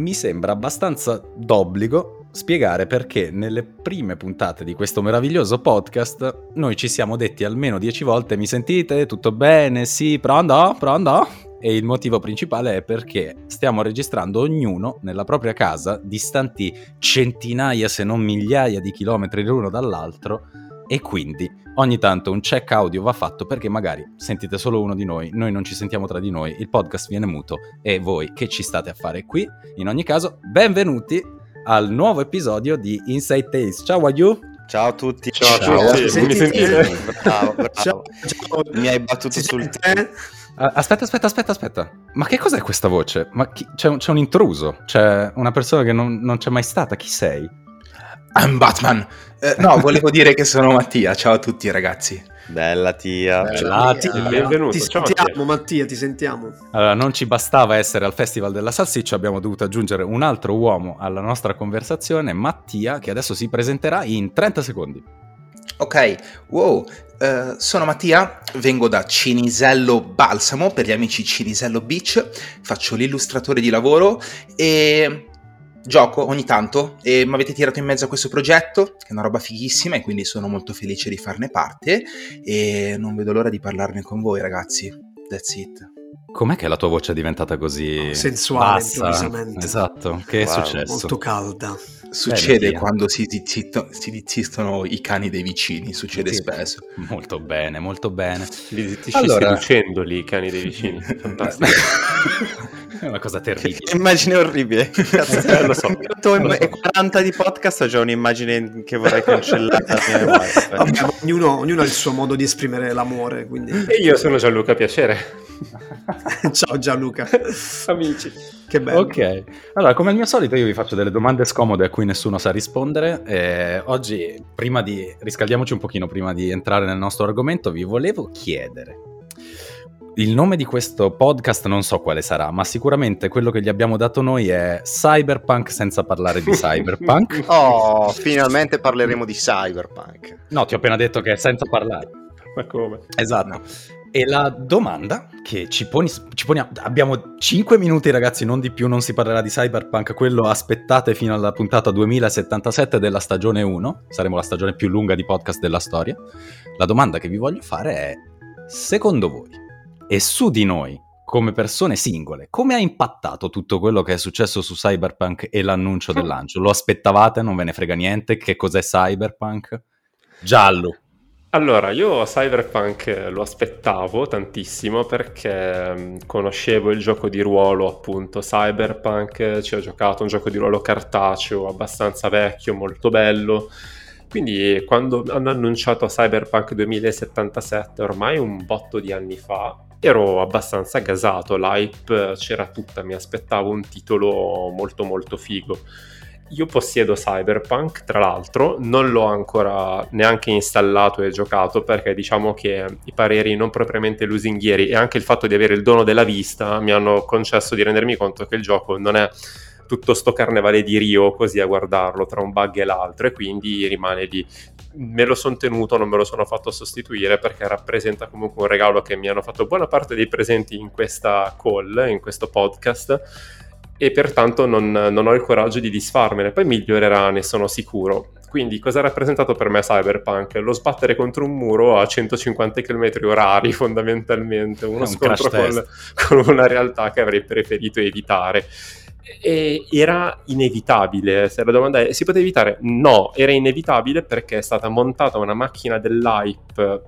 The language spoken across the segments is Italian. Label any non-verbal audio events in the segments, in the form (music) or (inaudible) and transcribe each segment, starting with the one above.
mi sembra abbastanza d'obbligo spiegare perché nelle prime puntate di questo meraviglioso podcast noi ci siamo detti almeno dieci volte mi sentite? Tutto bene? Sì, pronto? Pronto? E il motivo principale è perché stiamo registrando ognuno nella propria casa, distanti centinaia se non migliaia di chilometri l'uno dall'altro, e quindi ogni tanto un check audio va fatto perché magari sentite solo uno di noi, noi non ci sentiamo tra di noi, il podcast viene muto e voi che ci state a fare qui? In ogni caso, benvenuti al nuovo episodio di Inside Tales. Ciao Ayu! Ciao a tutti. Ciao, ciao a tutti. Mi sentite? Bravo, bravo. Ciao, ciao. Mi hai battuto sul te? Aspetta, aspetta, aspetta, aspetta. Ma che cos'è questa voce? Ma chi... c'è, un, c'è, un, intruso? C'è una persona che non, non c'è mai stata. Chi sei? I'm Batman. Eh, no, volevo dire che sono Mattia. Ciao a tutti, ragazzi. Bella tia. Bella tia. tia. Benvenuto. Ti Ciao, sentiamo, Mattia. Mattia, ti sentiamo. Allora, non ci bastava essere al Festival della Salsiccia, abbiamo dovuto aggiungere un altro uomo alla nostra conversazione, Mattia, che adesso si presenterà in 30 secondi. Ok, wow, uh, sono Mattia, vengo da Cinisello Balsamo, per gli amici Cinisello Beach, faccio l'illustratore di lavoro e gioco ogni tanto e mi avete tirato in mezzo a questo progetto, che è una roba fighissima e quindi sono molto felice di farne parte e non vedo l'ora di parlarne con voi ragazzi. That's it. Com'è che la tua voce è diventata così sensuale bassa? Esatto, che wow. è successo? Molto calda. Succede Beh, quando si, zittiscono i cani dei vicini, succede sì. spesso. Molto bene, molto bene. Li zittisci allora... seducendoli i cani dei vicini, (laughs) fantastico. (laughs) è una cosa terribile. Che immagine orribile. (laughs) Cazzo, eh, lo so. Lo so. 40 di podcast ho già un'immagine che vorrei cancellare. (laughs) Vabbè, ognuno, ognuno ha il suo modo di esprimere l'amore. Quindi... E io sono Gianluca, piacere. (laughs) Ciao Gianluca. Amici. Che bello. Ok. Allora, come al mio solito, io vi faccio delle domande scomode a cui nessuno sa rispondere. E oggi, prima di riscaldiamoci un pochino prima di entrare nel nostro argomento, vi volevo chiedere. Il nome di questo podcast non so quale sarà, ma sicuramente quello che gli abbiamo dato noi è Cyberpunk senza parlare di (laughs) Cyberpunk. oh, finalmente parleremo di Cyberpunk. No, ti ho appena detto che è senza parlare. Ma come? Esatto. E la domanda che ci, poni, ci poniamo, abbiamo 5 minuti ragazzi, non di più, non si parlerà di Cyberpunk, quello aspettate fino alla puntata 2077 della stagione 1, saremo la stagione più lunga di podcast della storia. La domanda che vi voglio fare è, secondo voi, e su di noi, come persone singole, come ha impattato tutto quello che è successo su Cyberpunk e l'annuncio del lancio? Lo aspettavate? Non ve ne frega niente? Che cos'è Cyberpunk? Giallo. Allora, io Cyberpunk lo aspettavo tantissimo perché mm, conoscevo il gioco di ruolo, appunto, Cyberpunk, ci ho giocato un gioco di ruolo cartaceo abbastanza vecchio, molto bello. Quindi quando hanno annunciato Cyberpunk 2077, ormai un botto di anni fa, ero abbastanza gasato, l'hype c'era tutta, mi aspettavo un titolo molto molto figo. Io possiedo Cyberpunk, tra l'altro, non l'ho ancora neanche installato e giocato perché diciamo che i pareri non propriamente lusinghieri e anche il fatto di avere il dono della vista mi hanno concesso di rendermi conto che il gioco non è tutto sto carnevale di Rio così a guardarlo tra un bug e l'altro e quindi rimane lì. Me lo sono tenuto, non me lo sono fatto sostituire perché rappresenta comunque un regalo che mi hanno fatto buona parte dei presenti in questa call, in questo podcast e pertanto non, non, ho il coraggio di disfarmene. Poi migliorerà, ne sono sicuro. Quindi cosa ha rappresentato per me Cyberpunk? Lo sbattere contro un muro a 150 km orari (laughs) fondamentalmente, uno un scontro con, con, una realtà che avrei preferito evitare. E era inevitabile, se la domanda è si poteva evitare? No, era inevitabile perché è stata montata una macchina dell'hype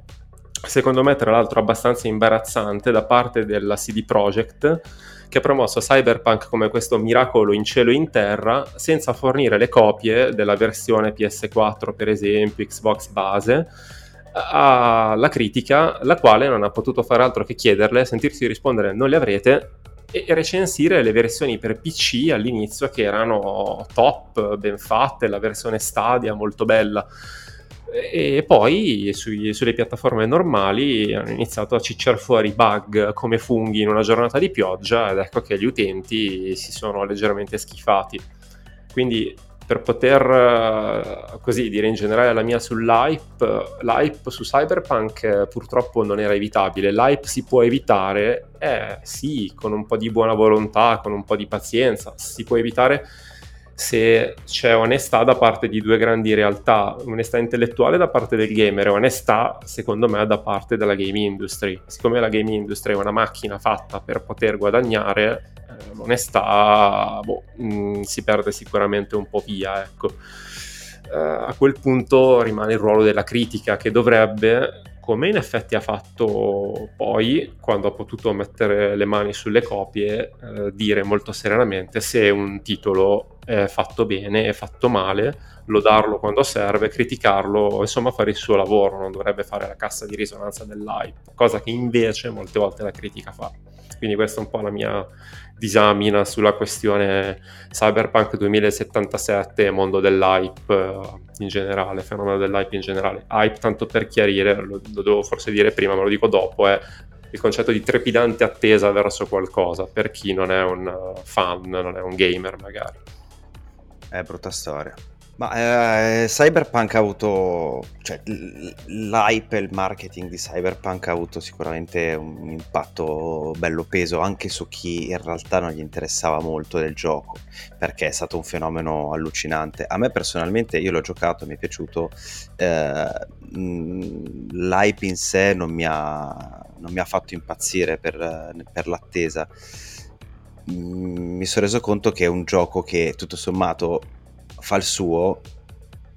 secondo me tra l'altro abbastanza imbarazzante da parte della CD Projekt che ha promosso Cyberpunk come questo miracolo in cielo e in terra senza fornire le copie della versione PS4 per esempio, Xbox base alla critica, la quale non ha potuto fare altro che chiederle, sentirsi rispondere non le avrete e recensire le versioni per PC all'inizio che erano top, ben fatte, la versione Stadia molto bella e poi sui, sulle piattaforme normali hanno iniziato a cicciare fuori bug come funghi in una giornata di pioggia ed ecco che gli utenti si sono leggermente schifati. Quindi per poter uh, così dire in generale la mia sull'hype, l'hype su Cyberpunk eh, purtroppo non era evitabile, l'hype si può evitare, eh sì, con un po' di buona volontà, con un po' di pazienza, si può evitare se c'è onestà da parte di due grandi realtà, onestà intellettuale da parte del gamer e onestà, secondo me, da parte della game industry. Siccome la game industry è una macchina fatta per poter guadagnare, eh, l'onestà boh, mh, mm, si perde sicuramente un po' via, ecco. Uh, a quel punto rimane il ruolo della critica che dovrebbe come in effetti ha fatto poi quando ha potuto mettere le mani sulle copie, eh, dire molto serenamente se un titolo è fatto bene, è fatto male, lodarlo quando serve, criticarlo, insomma fare il suo lavoro, non dovrebbe fare la cassa di risonanza dell'hype, cosa che invece molte volte la critica fa. Quindi questa è un po' la mia disamina sulla questione Cyberpunk 2077 e mondo dell'hype eh, in generale, fenomeno dell'hype in generale. Hype, tanto per chiarire, lo, lo devo forse dire prima, ma lo dico dopo, è il concetto di trepidante attesa verso qualcosa per chi non è un fan, non è un gamer magari. È brutta storia. Ma eh, Cyberpunk ha avuto, cioè l'hype e il marketing di Cyberpunk ha avuto sicuramente un impatto bello peso anche su chi in realtà non gli interessava molto del gioco, perché è stato un fenomeno allucinante. A me personalmente, io l'ho giocato, mi è piaciuto, eh, l'hype in sé non mi ha, non mi ha fatto impazzire per, per l'attesa. Mi sono reso conto che è un gioco che tutto sommato fa il suo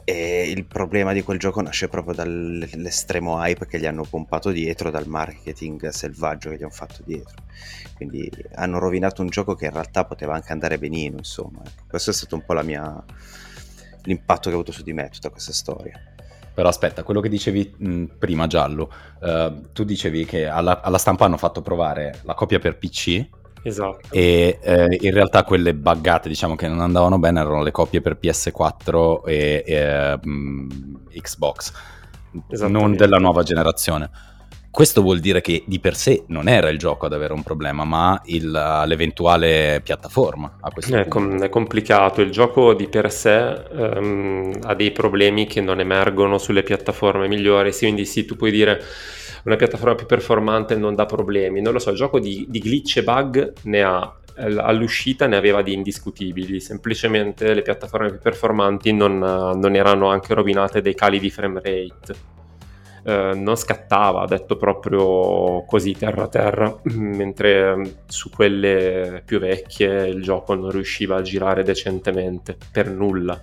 e il problema di quel gioco nasce proprio dall'estremo hype che gli hanno pompato dietro, dal marketing selvaggio che gli hanno fatto dietro. Quindi hanno rovinato un gioco che in realtà poteva anche andare benino, insomma. Questo è stato un po' mia... l'impatto che ha avuto su di me tutta questa storia. Però aspetta, quello che dicevi mh, prima, Giallo, uh, tu dicevi che alla, alla stampa hanno fatto provare la copia per PC Esatto. E eh, in realtà quelle buggate, diciamo che non andavano bene, erano le copie per PS4 e, e um, Xbox, non della nuova generazione. Questo vuol dire che di per sé non era il gioco ad avere un problema, ma il, l'eventuale piattaforma. A questo è, com- è, complicato, il gioco di per sé um, ha dei problemi che non emergono sulle piattaforme migliori, quindi sì, tu puoi dire una piattaforma più performante non dà problemi. Non lo so, il gioco di, di glitch e bug ne ha all'uscita ne aveva di indiscutibili, semplicemente le piattaforme più performanti non, non erano anche rovinate dai cali di frame rate. Uh, non scattava, detto proprio così terra terra, (clears throat) mentre su quelle più vecchie il gioco non riusciva a girare decentemente, per nulla.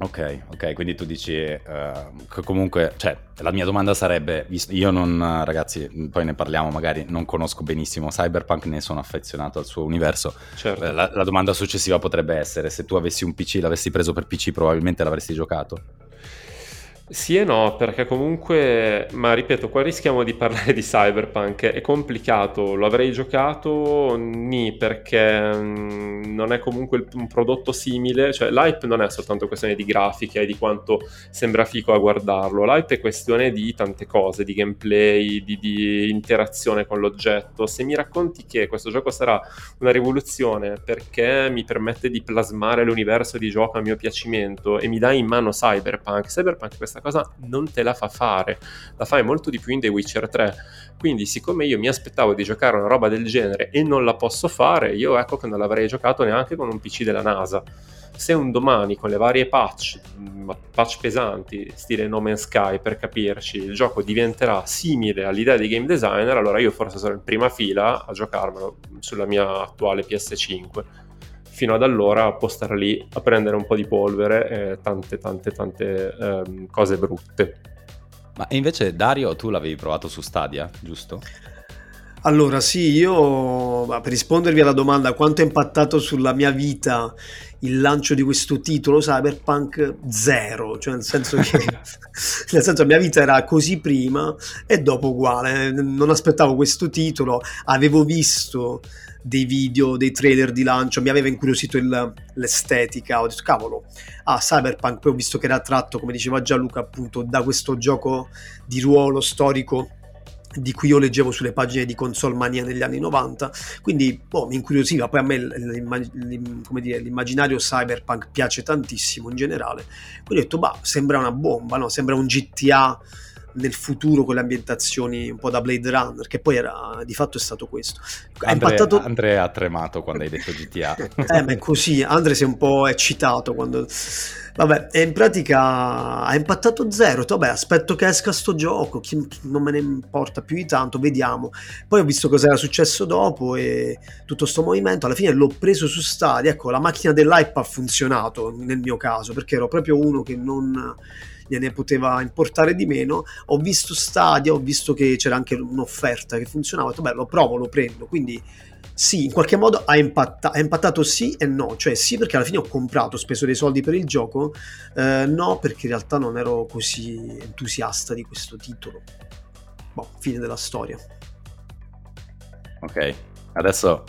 Ok, ok, quindi tu dici uh, che comunque, cioè, la mia domanda sarebbe, io non, ragazzi, poi ne parliamo, magari non conosco benissimo Cyberpunk, ne sono affezionato al suo universo. Certo. Eh, la, la domanda successiva potrebbe essere, se tu avessi un PC, l'avessi preso per PC, probabilmente l'avresti giocato? Sì e no, perché comunque, ma ripeto, qua rischiamo di parlare di Cyberpunk, è complicato, lo avrei giocato ni perché mm, non è comunque un prodotto simile, cioè l'hype non è soltanto questione di grafica e di quanto sembra fico a guardarlo, l'hype è questione di tante cose, di gameplay, di, di interazione con l'oggetto. Se mi racconti che questo gioco sarà una rivoluzione perché mi permette di plasmare l'universo di gioco a mio piacimento e mi dai in mano Cyberpunk, Cyberpunk questa questa cosa non te la fa fare, la fai molto di più in The Witcher 3. Quindi, siccome io mi aspettavo di giocare una roba del genere e non la posso fare, io ecco che non l'avrei giocato neanche con un PC della NASA. Se un domani con le varie patch, mm, patch pesanti, stile No Man's Sky per capirci, il gioco diventerà simile all'idea di game designer, allora io forse sarò in prima fila a giocarmelo sulla mia attuale PS5 fino ad allora può stare lì a prendere un po' di polvere e tante tante tante ehm, cose brutte. Ma invece Dario, tu l'avevi provato su Stadia, giusto? Allora sì, io per rispondervi alla domanda quanto è impattato sulla mia vita il lancio di questo titolo? Cyberpunk zero, cioè nel senso che (laughs) nel senso, la mia vita era così prima e dopo uguale, non aspettavo questo titolo, avevo visto dei video, dei trailer di lancio, mi aveva incuriosito il, l'estetica, ho detto cavolo, ah Cyberpunk, poi ho visto che era tratto, come diceva Gianluca appunto, da questo gioco di ruolo storico di cui io leggevo sulle pagine di Console Mania negli anni 90, quindi boh, mi incuriosiva, poi a me dire, l'immaginario cyberpunk piace tantissimo in generale, quindi ho detto, bah, sembra una bomba, no? sembra un GTA nel futuro con le ambientazioni un po' da Blade Runner, che poi era di fatto è stato questo. Andre, impattato... Andre ha tremato quando hai detto GTA. (laughs) eh, ma è così, Andre si è un po' eccitato quando... Vabbè, e in pratica ha impattato zero. Vabbè, aspetto che esca sto gioco, chi, non me ne importa più di tanto, vediamo. Poi ho visto cosa era successo dopo e tutto sto movimento. Alla fine l'ho preso su Stadia. Ecco, la macchina dell'hype ha funzionato nel mio caso, perché ero proprio uno che non gliene poteva importare di meno. Ho visto Stadia, ho visto che c'era anche un'offerta che funzionava. Ho detto, beh, lo provo, lo prendo. Quindi sì, in qualche modo ha, impatta- ha, impattato sì e no, cioè sì perché alla fine ho comprato, ho speso dei soldi per il gioco, eh, no perché in realtà non ero così entusiasta di questo titolo. Boh, fine della storia. Ok, adesso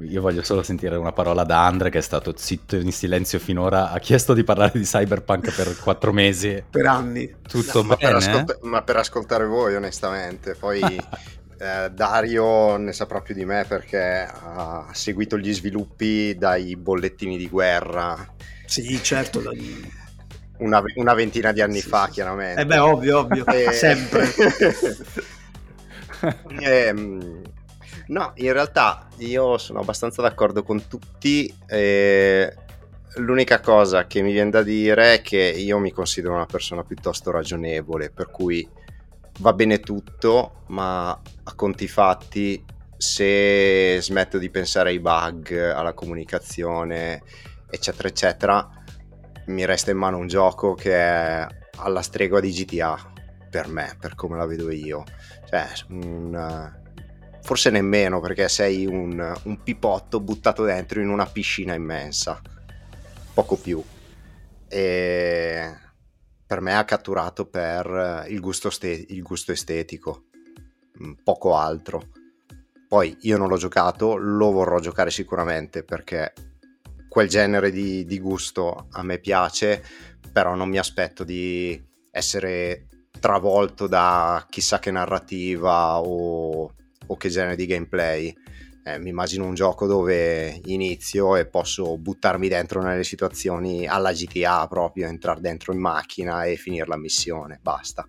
io voglio solo sentire una parola da Andre che è stato zitto in silenzio finora, ha chiesto di parlare di Cyberpunk per quattro mesi. per anni. Tutto no, bene? Ma per, ascolt- ma per ascoltare voi onestamente, poi... (laughs) Eh, Dario ne saprà più di me perché ha seguito gli sviluppi dai bollettini di guerra. Sì, certo. Una, una, ventina di anni sì, fa, chiaramente. Eh beh, ovvio, ovvio, e... sempre. e, (laughs) ehm, no, in realtà io sono abbastanza d'accordo con tutti. E... L'unica cosa che mi viene da dire è che io mi considero una persona piuttosto ragionevole, per cui va bene tutto, ma a conti fatti, se smetto di pensare ai bug, alla comunicazione, eccetera, eccetera, mi resta in mano un gioco che è alla stregua di GTA per me, per come la vedo io. Cioè, un, forse nemmeno perché sei un, un pipotto buttato dentro in una piscina immensa, poco più. E per me ha catturato per il gusto, ste- il gusto estetico, mm, poco altro. Poi io non l'ho giocato, lo vorrò giocare sicuramente perché quel genere di, di gusto a me piace, però non mi aspetto di essere travolto da chissà che narrativa o, o che genere di gameplay eh, mi immagino un gioco dove inizio e posso buttarmi dentro nelle situazioni alla GTA proprio, entrare dentro in macchina e finire la missione, basta.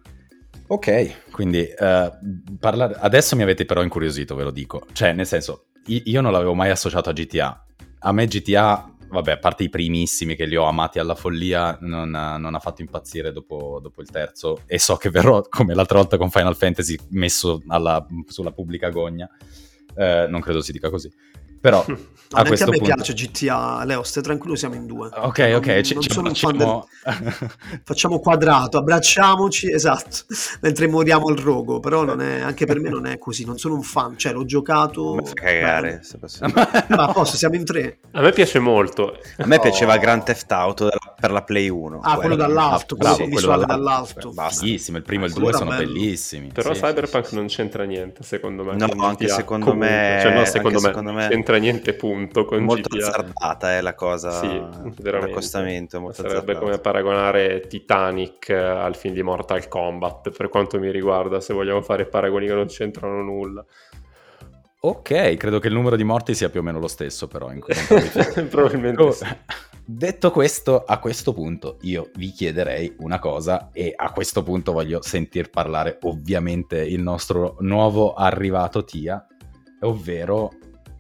Ok, quindi uh, parlare... adesso mi avete però incuriosito, ve lo dico. Cioè, nel senso, io non l'avevo mai associato a GTA. A me GTA, vabbè, a parte i primissimi che li ho amati alla follia, non, non ha fatto impazzire dopo, dopo, il terzo. E so che verrò, come l'altra volta con Final Fantasy, messo alla, sulla pubblica gogna eh, non credo si dica così. Però (laughs) a questo a me punto... piace GTA, Leo, stai tranquillo, siamo in due. Ok, ok, non, ci, ci sono facciamo... Del... (laughs) facciamo quadrato, abbracciamoci, (laughs) esatto, mentre moriamo al rogo, però non è, anche per me non è così, non sono un fan, cioè l'ho giocato... Ma fa cagare, se posso... Ma posso, siamo in tre. A me piace molto. A me oh. piaceva Grand Theft Auto per la Play 1. Ah, quello dall'alto, quello sì, visuale dall'alto. dall'alto. Bellissimo, il primo e il due sono bello. bellissimi. Però sì, Cyberpunk sì, non c'entra niente, secondo me. No, anche secondo me... Cioè, no, secondo me, secondo me... c'entra niente, punto, con molto GTA. azzardata è la cosa, sì, veramente. l'accostamento. Molto Sarebbe azzardato. come paragonare Titanic al film di Mortal Kombat, per quanto mi riguarda, se vogliamo fare paragoni che non c'entrano nulla. Ok, credo che il numero di morti sia più o meno lo stesso, però. In (laughs) Probabilmente oh, sì. Detto questo, a questo punto io vi chiederei una cosa e a questo punto voglio sentir parlare ovviamente il nostro nuovo arrivato Tia, ovvero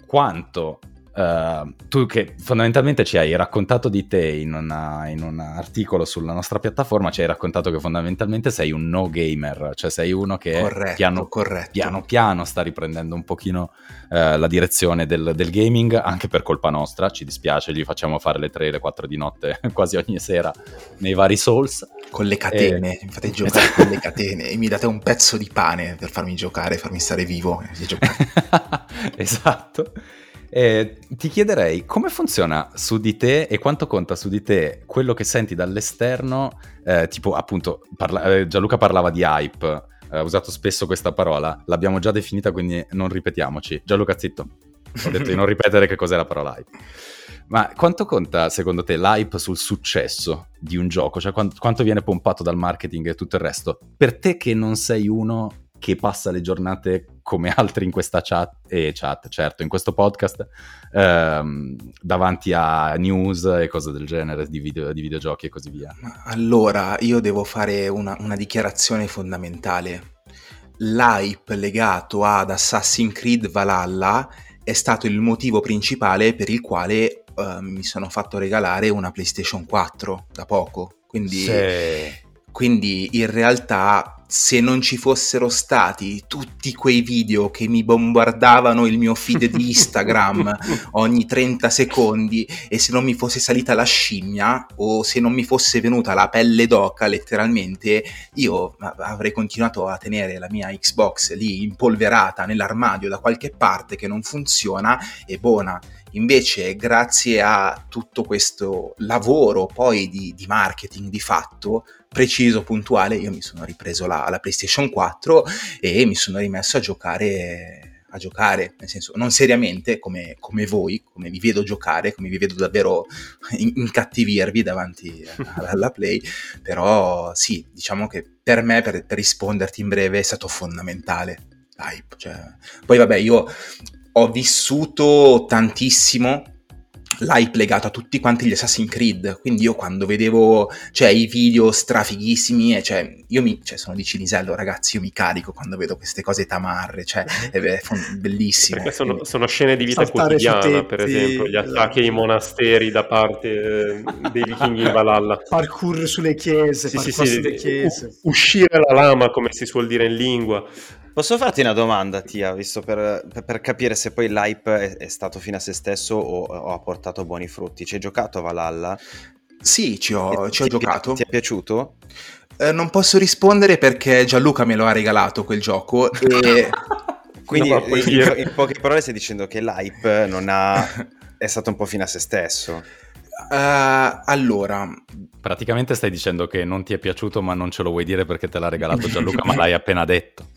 quanto Uh, tu che fondamentalmente ci hai raccontato di te in, una, in, un articolo sulla nostra piattaforma, ci hai raccontato che fondamentalmente sei un no gamer, cioè sei uno che corretto, piano, corretto. piano piano sta riprendendo un pochino uh, la direzione del, del, gaming, anche per colpa nostra, ci dispiace, gli facciamo fare le 3 le 4 di notte (laughs) quasi ogni sera nei vari Souls. Con le catene, e... mi fate giocare con le catene e mi date un pezzo di pane per farmi giocare, farmi stare vivo e giocare. (laughs) esatto. Eh, ti chiederei come funziona su di te e quanto conta su di te quello che senti dall'esterno, eh, tipo appunto parla- eh, Gianluca parlava di hype, ha usato spesso questa parola, l'abbiamo già definita quindi non ripetiamoci. Gianluca zitto, ho detto di non (laughs) ripetere che cos'è la parola hype. Ma quanto conta secondo te l'hype sul successo di un gioco? Cioè quanto, quanto viene pompato dal marketing e tutto il resto? Per te che non sei uno che passa le giornate come altri in questa chat, e chat, certo, in questo podcast, ehm, davanti a news e cose del genere, di, video, di videogiochi e così via. Allora, io devo fare una, una dichiarazione fondamentale. L'hype legato ad Assassin's Creed Valhalla è stato il motivo principale per il quale uh, mi sono fatto regalare una PlayStation 4 da poco. Quindi, sì. quindi in realtà se non ci fossero stati tutti quei video che mi bombardavano il mio feed di (laughs) Instagram ogni 30 secondi e se non mi fosse salita la scimmia o se non mi fosse venuta la pelle d'oca letteralmente io avrei continuato a tenere la mia Xbox lì impolverata nell'armadio da qualche parte che non funziona e buona. Invece, grazie a tutto questo lavoro poi di, di marketing di fatto, preciso, puntuale, io mi sono ripreso la, la PlayStation 4 e mi sono rimesso a giocare a giocare, nel senso non seriamente come, come, voi, come vi vedo giocare, come vi vedo davvero incattivirvi davanti (laughs) alla play, però sì, diciamo che per me, per, per risponderti in breve, è stato fondamentale. Hype, cioè. Poi vabbè, io ho vissuto tantissimo l'hype legato a tutti quanti gli Assassin's Creed, quindi io quando vedevo cioè, i video strafighissimi, e, cioè, io mi, cioè, sono di Cinisello ragazzi, io mi carico quando vedo queste cose tamarre, cioè, è, è bellissimo. Perché sono, sono, scene di vita quotidiana, per esempio, gli attacchi ai monasteri da parte eh, dei vichinghi in Valhalla. (laughs) Parkour sulle chiese, sì, sì, sì, sulle chiese. uscire la lama, come si suol dire in lingua. Posso farti una domanda, Tia, visto per, per capire se poi l'hype è, è, stato fine a se stesso o, o, ha portato buoni frutti? Ci hai giocato a Valhalla? Sì, ci ho, ci ho ti, giocato. Ti è piaciuto? Eh, non posso rispondere perché Gianluca me lo ha regalato quel gioco e... (laughs) Quindi no, in, in, poche parole stai dicendo che l'hype non ha... (laughs) è stato un po' fine a se stesso. Uh, allora, praticamente stai dicendo che non ti è piaciuto, ma non ce lo vuoi dire perché te l'ha regalato Gianluca, ma l'hai appena detto.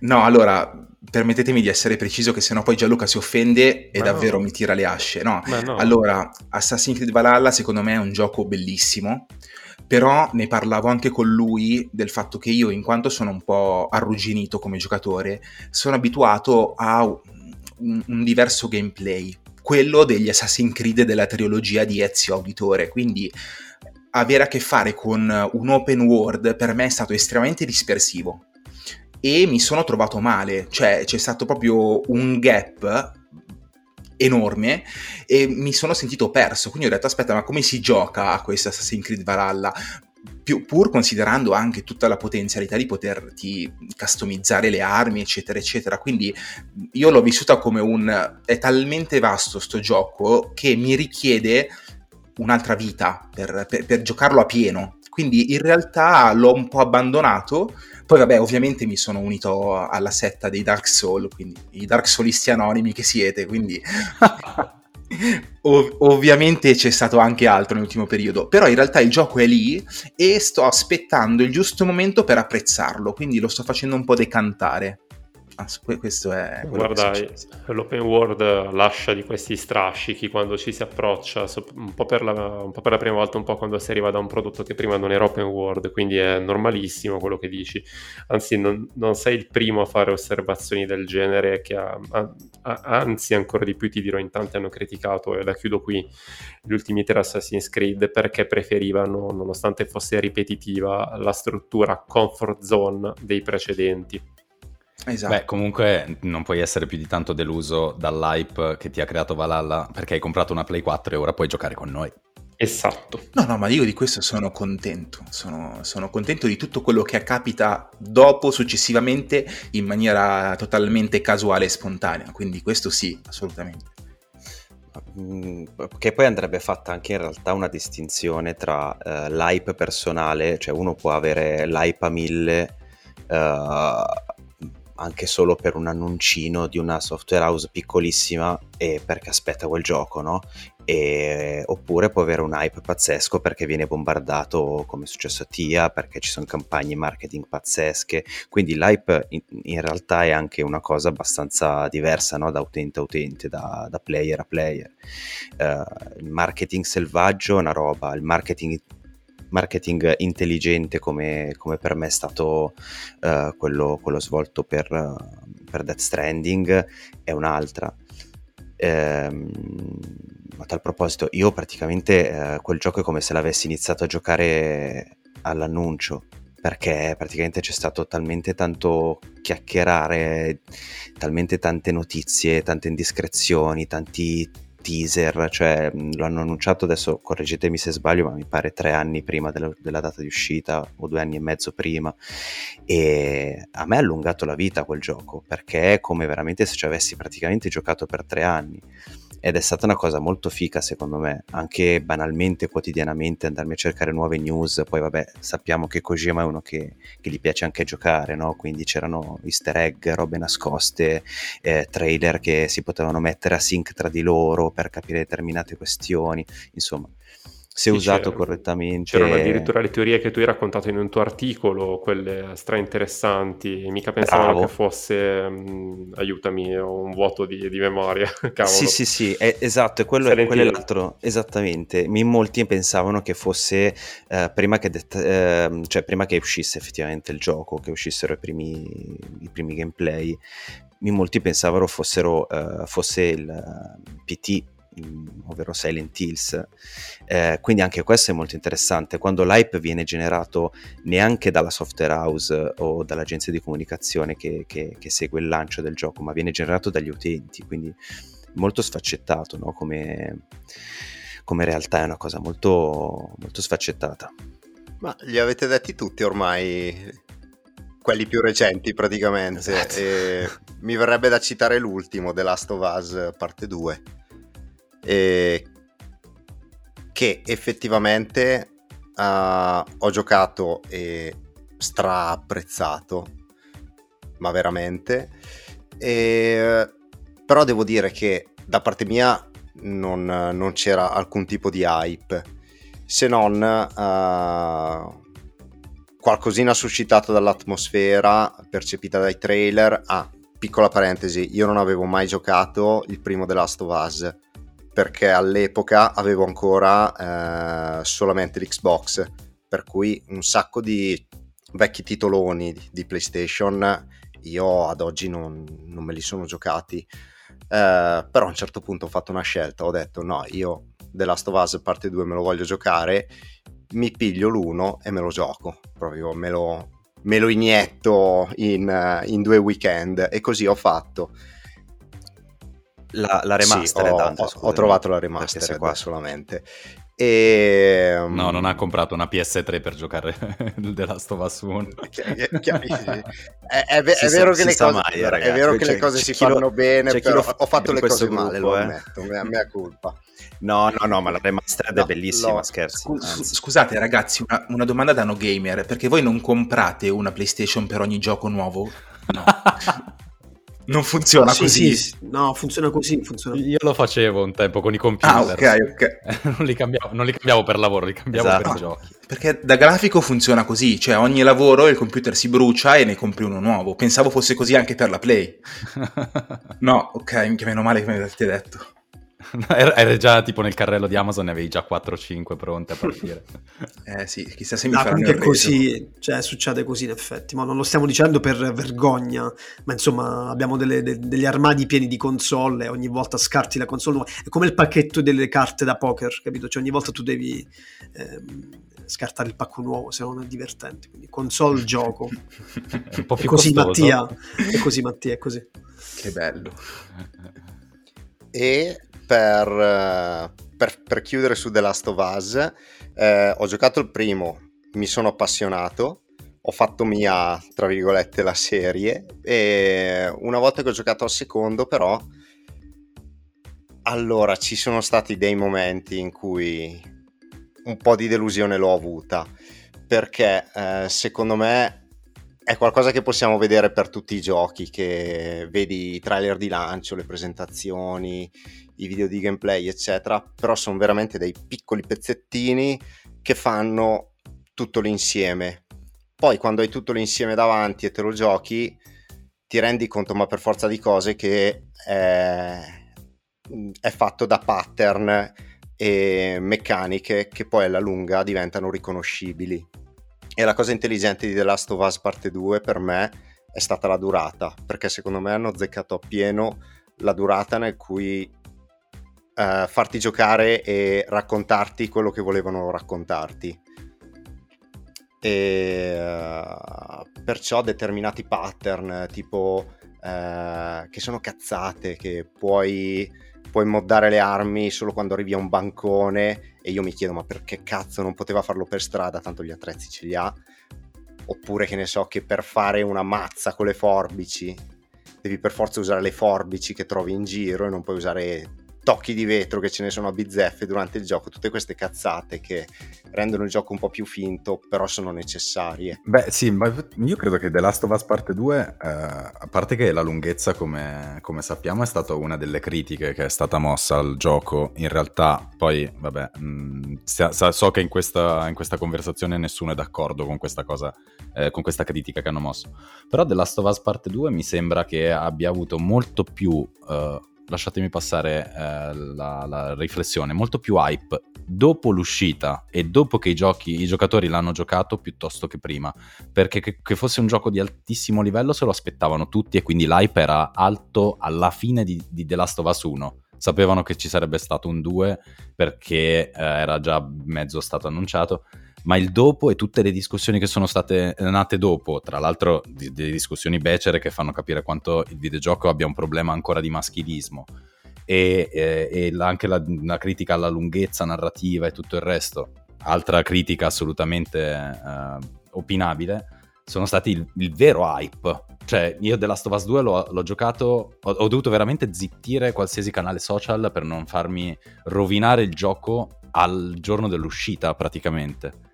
No, allora, permettetemi di essere preciso che sennò poi Gianluca si offende e ma davvero no. mi tira le asce. No. no. Allora, Assassin's Creed Valhalla secondo me è un gioco bellissimo, però ne parlavo anche con lui del fatto che io, in quanto sono un po' arrugginito come giocatore, sono abituato a un, un diverso gameplay, quello degli Assassin's Creed della trilogia di Ezio Auditore, quindi avere a che fare con un open world per me è stato estremamente dispersivo e mi sono trovato male, cioè c'è stato proprio un gap enorme e mi sono sentito perso, quindi ho detto aspetta ma come si gioca a questo Assassin's Creed Valhalla? Più, pur considerando anche tutta la potenzialità di poterti customizzare le armi eccetera eccetera. Quindi io l'ho vissuta come un è talmente vasto sto gioco che mi richiede un'altra vita per, per, per giocarlo a pieno. Quindi in realtà l'ho un po' abbandonato poi vabbè, ovviamente mi sono unito alla setta dei Dark Soul, quindi i Dark Soulisti anonimi che siete, quindi (laughs) Ov- ovviamente c'è stato anche altro nell'ultimo periodo, però in realtà il gioco è lì e sto aspettando il giusto momento per apprezzarlo, quindi lo sto facendo un po' decantare questo è guarda l'open world lascia di questi strascichi quando ci si approccia un po, la, un po, per la, prima volta un po' quando si arriva da un prodotto che prima non era open world quindi è normalissimo quello che dici. Anzi non, non sei il primo a fare osservazioni del genere che ha, ha, anzi ancora di più ti dirò in tanti hanno criticato e la chiudo qui gli ultimi tre Assassin's Creed perché preferivano nonostante fosse ripetitiva la struttura comfort zone dei precedenti Esatto. Beh, comunque non puoi essere più di tanto deluso dall'hype che ti ha creato Valhalla perché hai comprato una Play 4 e ora puoi giocare con noi. Esatto. No, no, ma io di questo sono contento. Sono, sono, contento di tutto quello che capita dopo, successivamente, in maniera totalmente casuale e spontanea. Quindi questo sì, assolutamente. Mm, che poi andrebbe fatta anche in realtà una distinzione tra uh, l'hype personale, cioè uno può avere l'hype a mille uh, anche solo per un annuncino di una software house piccolissima e perché aspetta quel gioco, no? E, oppure può avere un hype pazzesco perché viene bombardato come è successo a Tia, perché ci sono campagne marketing pazzesche, quindi l'hype in, in realtà è anche una cosa abbastanza diversa no? da utente a utente, da, da player a player. Uh, il marketing selvaggio è una roba, il marketing marketing intelligente come, come per me è stato uh, quello, quello, svolto per, per Death Stranding è un'altra. Ehm, a tal proposito, io praticamente uh, quel gioco è come se l'avessi iniziato a giocare all'annuncio perché praticamente c'è stato talmente tanto chiacchierare, talmente tante notizie, tante indiscrezioni, tanti teaser, cioè lo hanno annunciato adesso, correggetemi se sbaglio, ma mi pare tre anni prima della, della, data di uscita o due anni e mezzo prima. E a me ha allungato la vita quel gioco perché è come veramente se ci avessi praticamente giocato per tre anni ed è stata una cosa molto fica secondo me, anche banalmente, quotidianamente andarmi a cercare nuove news, poi vabbè sappiamo che Kojima è uno che, che gli piace anche giocare, no? quindi c'erano easter egg, robe nascoste, eh, trailer che si potevano mettere a sync tra di loro per capire determinate questioni, insomma se sì, usato correttamente. C'erano addirittura le teorie che tu hai raccontato in un tuo articolo, quelle stra interessanti, mica pensavo che fosse, mh, mm, aiutami, ho un vuoto di, di memoria. (laughs) Cavolo. Sì, sì, sì, è, esatto, è quello, quello è l'altro, esattamente. In molti pensavano che fosse eh, prima, che det- eh, cioè, prima che uscisse effettivamente il gioco, che uscissero i primi, i primi gameplay, in molti pensavano fossero, uh, fosse il uh, PT ovvero Silent Hills. Eh, quindi anche questo è molto interessante. Quando l'hype viene generato neanche dalla software house o dall'agenzia di comunicazione che, che, che segue il lancio del gioco, ma viene generato dagli utenti, quindi molto sfaccettato no? come, come realtà, è una cosa molto, molto sfaccettata. Ma li avete detti tutti ormai quelli più recenti praticamente. Esatto. mi verrebbe da citare l'ultimo, The Last of Us parte 2 eh, che effettivamente uh, ho giocato e stra apprezzato, ma veramente. E, però devo dire che da parte mia non, non c'era alcun tipo di hype, se non uh, qualcosina suscitato dall'atmosfera percepita dai trailer. Ah, piccola parentesi, io non avevo mai giocato il primo The Last of Us perché all'epoca avevo ancora eh, solamente l'Xbox, per cui un sacco di vecchi titoloni di, PlayStation io ad oggi non, non me li sono giocati. Eh, però a un certo punto ho fatto una scelta, ho detto no, io The Last of Us parte 2 me lo voglio giocare, mi piglio l'uno e me lo gioco, proprio me lo, me lo inietto in, in due weekend e così ho fatto la, la remaster sì, ho, Dante, ho, ho, trovato la remaster qua solamente. E... No, non ha comprato una PS3 per giocare (laughs) The Last of Us 1. (laughs) è, è, è, vero che le cose, mai, è vero che cioè, le cose si fanno lo, bene, però ho fatto le cose gruppo, male, lo eh. ammetto, a me è colpa. No, no, no, ma la remastered no, è bellissima, no, scherzi. Scu- scusate ragazzi, una, una, domanda da no gamer, perché voi non comprate una PlayStation per ogni gioco nuovo? No. (laughs) Non funziona sì, così. Sì, no, funziona così. Funziona. Io lo facevo un tempo con i computer. Ah, ok, ok. (laughs) non, li cambiavo, non li cambiavo per lavoro, li cambiavo esatto. per giochi. Perché da grafico funziona così, cioè ogni lavoro il computer si brucia e ne compri uno nuovo. Pensavo fosse così anche per la Play. (laughs) no, ok, meno male che mi avete detto. (laughs) Eri già tipo nel carrello di Amazon ne avevi già 4-5 pronte a partire. (laughs) eh sì, chissà se mi ah, faranno così, cioè succede così in effetti, ma non lo stiamo dicendo per vergogna, ma insomma abbiamo delle, de, degli armadi pieni di console e ogni volta scarti la console nuova. È come il pacchetto delle carte da poker, capito? Cioè ogni volta tu devi ehm, scartare il pacco nuovo, se non è divertente. Quindi console (laughs) gioco. è un po' più è così costoso. Mattia, è così Mattia, è così. Che bello. E per, eh, per, per, chiudere su The Last of Us, eh, ho giocato il primo, mi sono appassionato, ho fatto mia, tra virgolette, la serie e una volta che ho giocato al secondo però, allora ci sono stati dei momenti in cui un po' di delusione l'ho avuta perché eh, secondo me è qualcosa che possiamo vedere per tutti i giochi, che vedi i trailer di lancio, le presentazioni, i video di gameplay, eccetera, però sono veramente dei piccoli pezzettini che fanno tutto l'insieme. Poi quando hai tutto l'insieme davanti e te lo giochi, ti rendi conto, ma per forza di cose, che è, è fatto da pattern e meccaniche che poi alla lunga diventano riconoscibili. E la cosa intelligente di The Last of Us Parte 2 per me è stata la durata, perché secondo me hanno azzeccato appieno la durata nel cui uh, farti giocare e raccontarti quello che volevano raccontarti. E uh, perciò determinati pattern, tipo uh, che sono cazzate, che puoi, puoi moddare le armi solo quando arrivi a un bancone. E io mi chiedo, ma perché cazzo non poteva farlo per strada? Tanto gli attrezzi ce li ha. Oppure che ne so, che per fare una mazza con le forbici devi per forza usare le forbici che trovi in giro e non puoi usare tocchi di vetro che ce ne sono a bizzeffe durante il gioco, tutte queste cazzate che rendono il gioco un po' più finto, però sono necessarie. Beh, sì, ma io credo che The Last of Us Parte 2, eh, a parte che la lunghezza, come, come, sappiamo, è stata una delle critiche che è stata mossa al gioco, in realtà poi, vabbè, mh, mm, so che in questa, in questa, conversazione nessuno è d'accordo con questa cosa, eh, con questa critica che hanno mosso, però The Last of Us Parte 2 mi sembra che abbia avuto molto più... Uh, lasciatemi passare eh, la, la, riflessione, molto più hype dopo l'uscita e dopo che i, giochi, i giocatori l'hanno giocato piuttosto che prima, perché che, che, fosse un gioco di altissimo livello se lo aspettavano tutti e quindi l'hype era alto alla fine di, di The Last of Us 1. Sapevano che ci sarebbe stato un 2 perché eh, era già mezzo stato annunciato ma il dopo e tutte le discussioni che sono state nate dopo, tra l'altro delle discussioni becere che fanno capire quanto il videogioco abbia un problema ancora di maschilismo e, e, e anche la, la, critica alla lunghezza narrativa e tutto il resto, altra critica assolutamente eh, opinabile, sono stati il, il, vero hype. Cioè, io The Last of Us 2 l'ho, l'ho giocato, ho, ho dovuto veramente zittire qualsiasi canale social per non farmi rovinare il gioco al giorno dell'uscita praticamente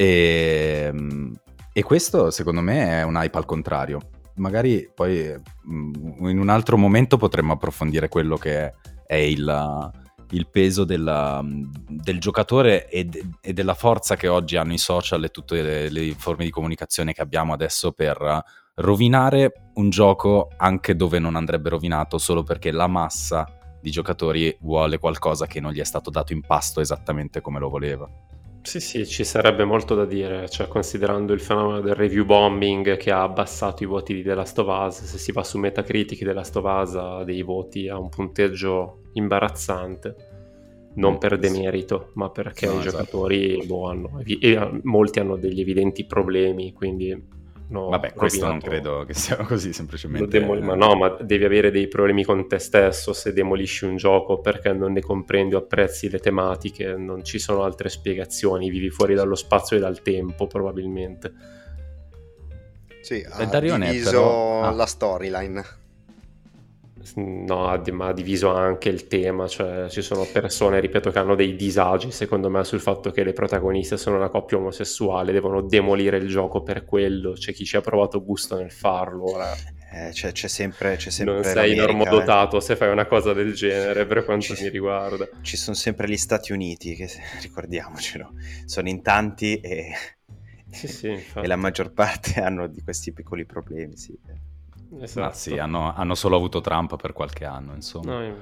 e, ehm, e questo secondo me è un hype al contrario. Magari poi mm, in un altro momento potremmo approfondire quello che è il, il peso della, del giocatore e, e, della forza che oggi hanno i social e tutte le, le, forme di comunicazione che abbiamo adesso per rovinare un gioco anche dove non andrebbe rovinato solo perché la massa di giocatori vuole qualcosa che non gli è stato dato in pasto esattamente come lo voleva. Sì, sì, ci sarebbe molto da dire, cioè considerando il fenomeno del review bombing che ha abbassato i voti di The Last of Us, se si va su Metacritic The Last of Us ha dei voti a un punteggio imbarazzante, non per demerito, ma perché no, i esatto. giocatori boh, hanno, e molti hanno degli evidenti problemi, quindi Vabbè, questo non credo che sia (laughs) così semplicemente. Demol- ma no, ma devi avere dei problemi con te stesso se demolisci un gioco perché non ne comprendi o apprezzi le tematiche, non ci sono altre spiegazioni, vivi fuori dallo spazio e dal tempo probabilmente. Sì, ha diviso però... ah. la storyline. No, ma ha diviso anche il tema, cioè ci sono persone, ripeto, che hanno dei disagi secondo me sul fatto che le protagoniste sono una coppia omosessuale, devono demolire il gioco per quello, c'è chi ci ha provato gusto nel farlo, ora... Eh, c'è, c'è, sempre, c'è sempre non sei normodotato eh. se fai una cosa del genere per quanto ci, mi riguarda ci sono sempre gli Stati Uniti che (laughs) ricordiamocelo sono in tanti e, sì, sì, (laughs) e la maggior parte hanno di questi piccoli problemi sì. Esatto. Ma sì, hanno, hanno, solo avuto Trump per qualche anno, insomma. No,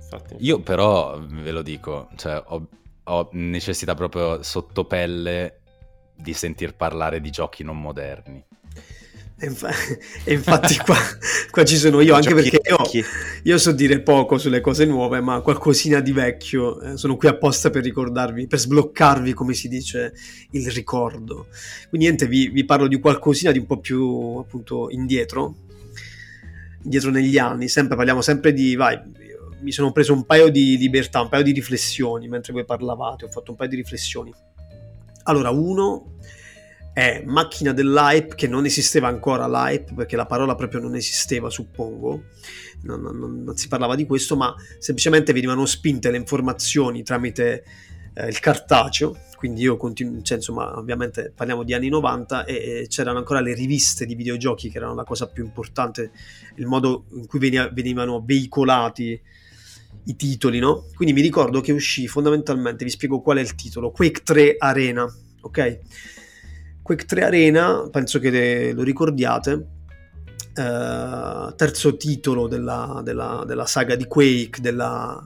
infatti, Io però, ve lo dico, cioè, ho, ho necessità proprio sotto pelle di sentir parlare di giochi non moderni. E, infa- e infatti qua, (laughs) qua, ci sono io, anche perché io, io, so dire poco sulle cose nuove, ma qualcosina di vecchio. Eh, sono qui apposta per ricordarvi, per sbloccarvi, come si dice, il ricordo. Quindi niente, vi, vi parlo di qualcosina di un po' più appunto indietro, dietro negli anni, sempre, parliamo sempre di, vai, mi sono preso un paio di libertà, un paio di riflessioni mentre voi parlavate, ho fatto un paio di riflessioni. Allora, uno è macchina dell'hype, che non esisteva ancora l'hype, perché la parola proprio non esisteva, suppongo, non, non, non si parlava di questo, ma semplicemente venivano spinte le informazioni tramite eh, il cartaceo, quindi io continuo, cioè, insomma, ovviamente parliamo di anni 90 e, e, c'erano ancora le riviste di videogiochi che erano la cosa più importante, il modo in cui venia, venivano veicolati i titoli, no? Quindi mi ricordo che uscì fondamentalmente, vi spiego qual è il titolo, Quake 3 Arena, ok? Quake 3 Arena, penso che lo ricordiate, eh, terzo titolo della, della, della saga di Quake, della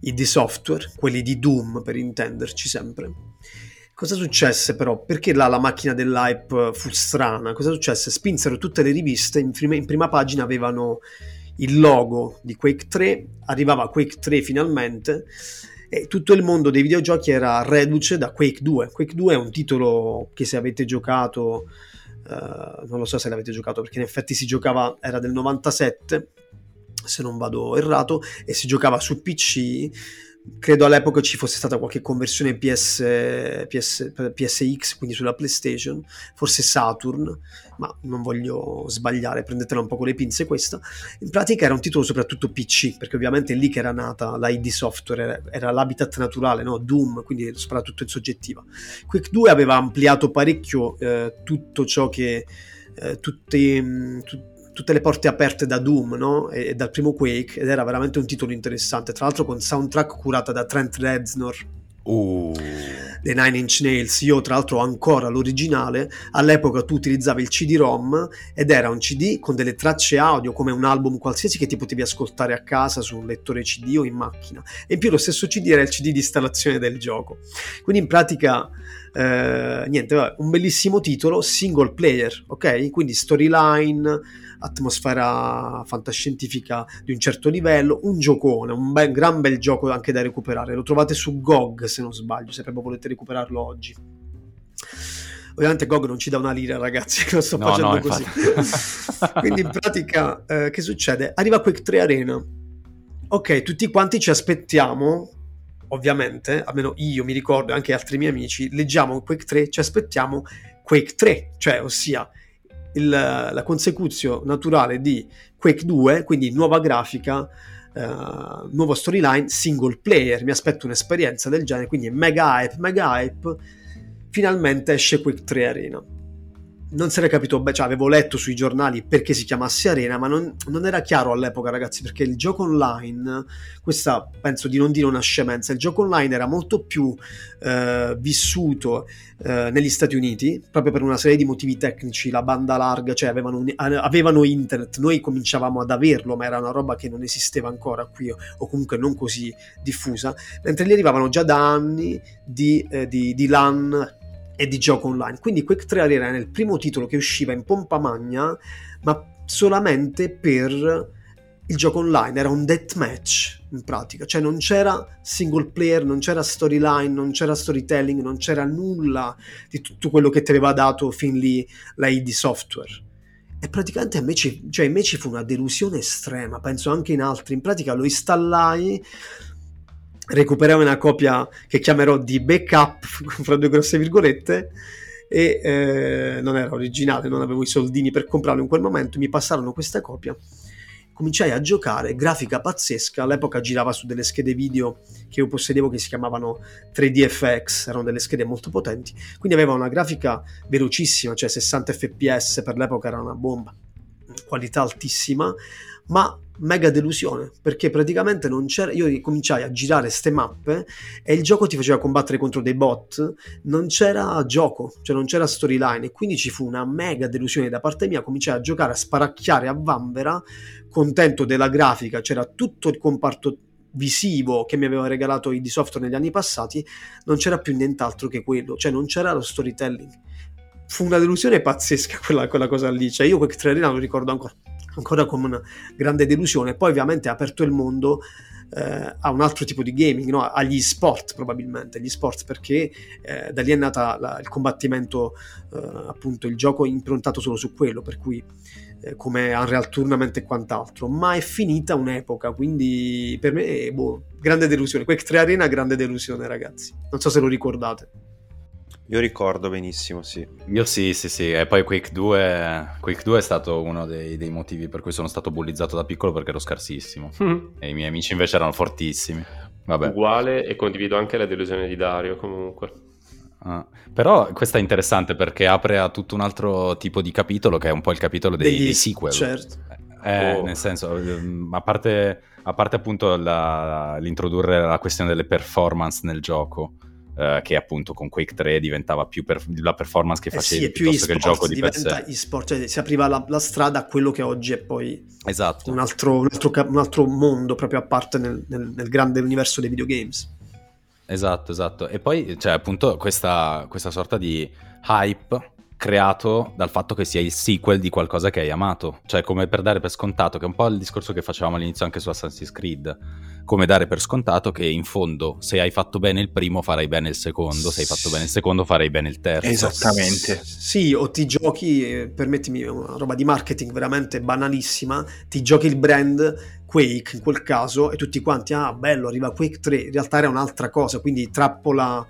ID Software, quelli di Doom per intenderci sempre. Cosa successe però? Perché là la macchina dell'hype fu strana? Cosa successe? Spinsero tutte le riviste, in prima, in prima pagina avevano il logo di Quake 3, arrivava Quake 3 finalmente e tutto il mondo dei videogiochi era reduce da Quake 2. Quake 2 è un titolo che se avete giocato, uh, non lo so se l'avete giocato perché in effetti si giocava, era del 97 se non vado errato, e si giocava su PC credo all'epoca ci fosse stata qualche conversione PS, PS, PSX, quindi sulla PlayStation, forse Saturn, ma non voglio sbagliare, prendetela un po' con le pinze questa. In pratica era un titolo soprattutto PC, perché ovviamente è lì che era nata l'ID Software, era, l'habitat naturale, no? Doom, quindi soprattutto in soggettiva. Quake 2 aveva ampliato parecchio eh, tutto ciò che... Eh, tutti, mh, tutte le porte aperte da Doom no? e, e, dal primo Quake ed era veramente un titolo interessante tra l'altro con soundtrack curata da Trent Reznor uh. dei Nine Inch Nails io tra l'altro ho ancora l'originale all'epoca tu utilizzavi il CD-ROM ed era un CD con delle tracce audio come un album qualsiasi che ti potevi ascoltare a casa su un lettore CD o in macchina e in più lo stesso CD era il CD di installazione del gioco quindi in pratica eh, niente, vabbè, un bellissimo titolo, single player, ok? Quindi storyline, atmosfera fantascientifica di un certo livello, un giocone, un bel, gran bel gioco anche da recuperare. Lo trovate su GOG se non sbaglio, se proprio volete recuperarlo oggi. Ovviamente GOG non ci dà una lira, ragazzi, (laughs) lo sto no, facendo no, così. (laughs) Quindi in pratica, eh, che succede? Arriva Quake 3 Arena. Ok, tutti quanti ci aspettiamo ovviamente, almeno io mi ricordo e anche altri miei amici, leggiamo Quake 3, ci aspettiamo Quake 3, cioè ossia il, la consecuzione naturale di Quake 2, quindi nuova grafica, uh, nuovo storyline, single player. Mi aspetto un'esperienza del genere, quindi mega hype, mega hype. Finalmente esce Quake 3 Arena non se ne capito beh, cioè avevo letto sui giornali perché si chiamasse Arena, ma non, non, era chiaro all'epoca, ragazzi, perché il gioco online, questa penso di non dire una scemenza, il gioco online era molto più eh, vissuto eh, negli Stati Uniti, proprio per una serie di motivi tecnici, la banda larga, cioè avevano, un, avevano internet, noi cominciavamo ad averlo, ma era una roba che non esisteva ancora qui, o comunque non così diffusa, mentre lì arrivavano già da anni di, eh, di, di LAN e di gioco online. Quindi Quake 3 Arena era il primo titolo che usciva in pompa magna, ma solamente per il gioco online, era un deathmatch in pratica, cioè non c'era single player, non c'era storyline, non c'era storytelling, non c'era nulla di tutto quello che ti aveva dato fin lì la ID Software. E praticamente a me, ci, cioè a me ci fu una delusione estrema, penso anche in altri. In pratica lo installai, recuperai una copia che chiamerò di backup, (laughs) fra due grosse virgolette, e eh, non era originale, non avevo i soldini per comprarlo in quel momento, mi passarono questa copia, cominciai a giocare, grafica pazzesca, all'epoca girava su delle schede video che io possedevo che si chiamavano 3DFX, erano delle schede molto potenti, quindi aveva una grafica velocissima, cioè 60 fps, per l'epoca era una bomba, qualità altissima, ma mega delusione perché praticamente non c'era io cominciai a girare queste mappe e il gioco ti faceva combattere contro dei bot non c'era gioco cioè non c'era storyline e quindi ci fu una mega delusione da parte mia cominciai a giocare a sparacchiare a vanvera contento della grafica c'era tutto il comparto visivo che mi aveva regalato i di software negli anni passati non c'era più nient'altro che quello cioè non c'era lo storytelling fu una delusione pazzesca quella, quella cosa lì cioè io quel 3 Arena lo ricordo ancora ancora come una grande delusione. Poi ovviamente ha aperto il mondo eh, a un altro tipo di gaming, no? agli sport probabilmente, gli sport perché eh, da lì è nata la, il combattimento, eh, appunto il gioco improntato solo su quello, per cui eh, come Unreal Tournament e quant'altro, ma è finita un'epoca, quindi per me, boh, grande delusione. Quake 3 Arena, grande delusione ragazzi, non so se lo ricordate. Io ricordo benissimo, sì. Io sì, sì, sì. E poi Quake 2, Quake 2 è stato uno dei, dei, motivi per cui sono stato bullizzato da piccolo perché ero scarsissimo. Mm. E i miei amici invece erano fortissimi. Vabbè. Uguale e condivido anche la delusione di Dario comunque. Ah, però questa è interessante perché apre a tutto un altro tipo di capitolo che è un po' il capitolo dei, dei sequel. Certo. Eh, oh. Nel senso, ehm, a parte, a parte appunto la, l'introdurre la questione delle performance nel gioco eh, che appunto con Quake 3 diventava più per, la performance che Eh facevi sì, è più piuttosto che il gioco di per diventa sé. e-sport, cioè si apriva la, la strada a quello che oggi è poi Esatto. un altro, un altro un altro mondo proprio a parte nel, nel- nel grande universo dei videogames. Esatto, esatto. E poi c'è appunto questa, questa sorta di hype creato dal fatto che sia il sequel di qualcosa che hai amato. Cioè, come per dare per scontato, che è un po' il discorso che facevamo all'inizio anche su Assassin's Creed. Come dare per scontato che in fondo, se hai fatto bene il primo, farai bene il secondo, se hai fatto bene il secondo, farai bene il terzo. Esattamente. Sì, o ti giochi, eh, permettimi, una roba di marketing veramente banalissima, ti giochi il brand Quake in quel caso e tutti quanti, ah bello, arriva Quake 3, in realtà era un'altra cosa, quindi trappola,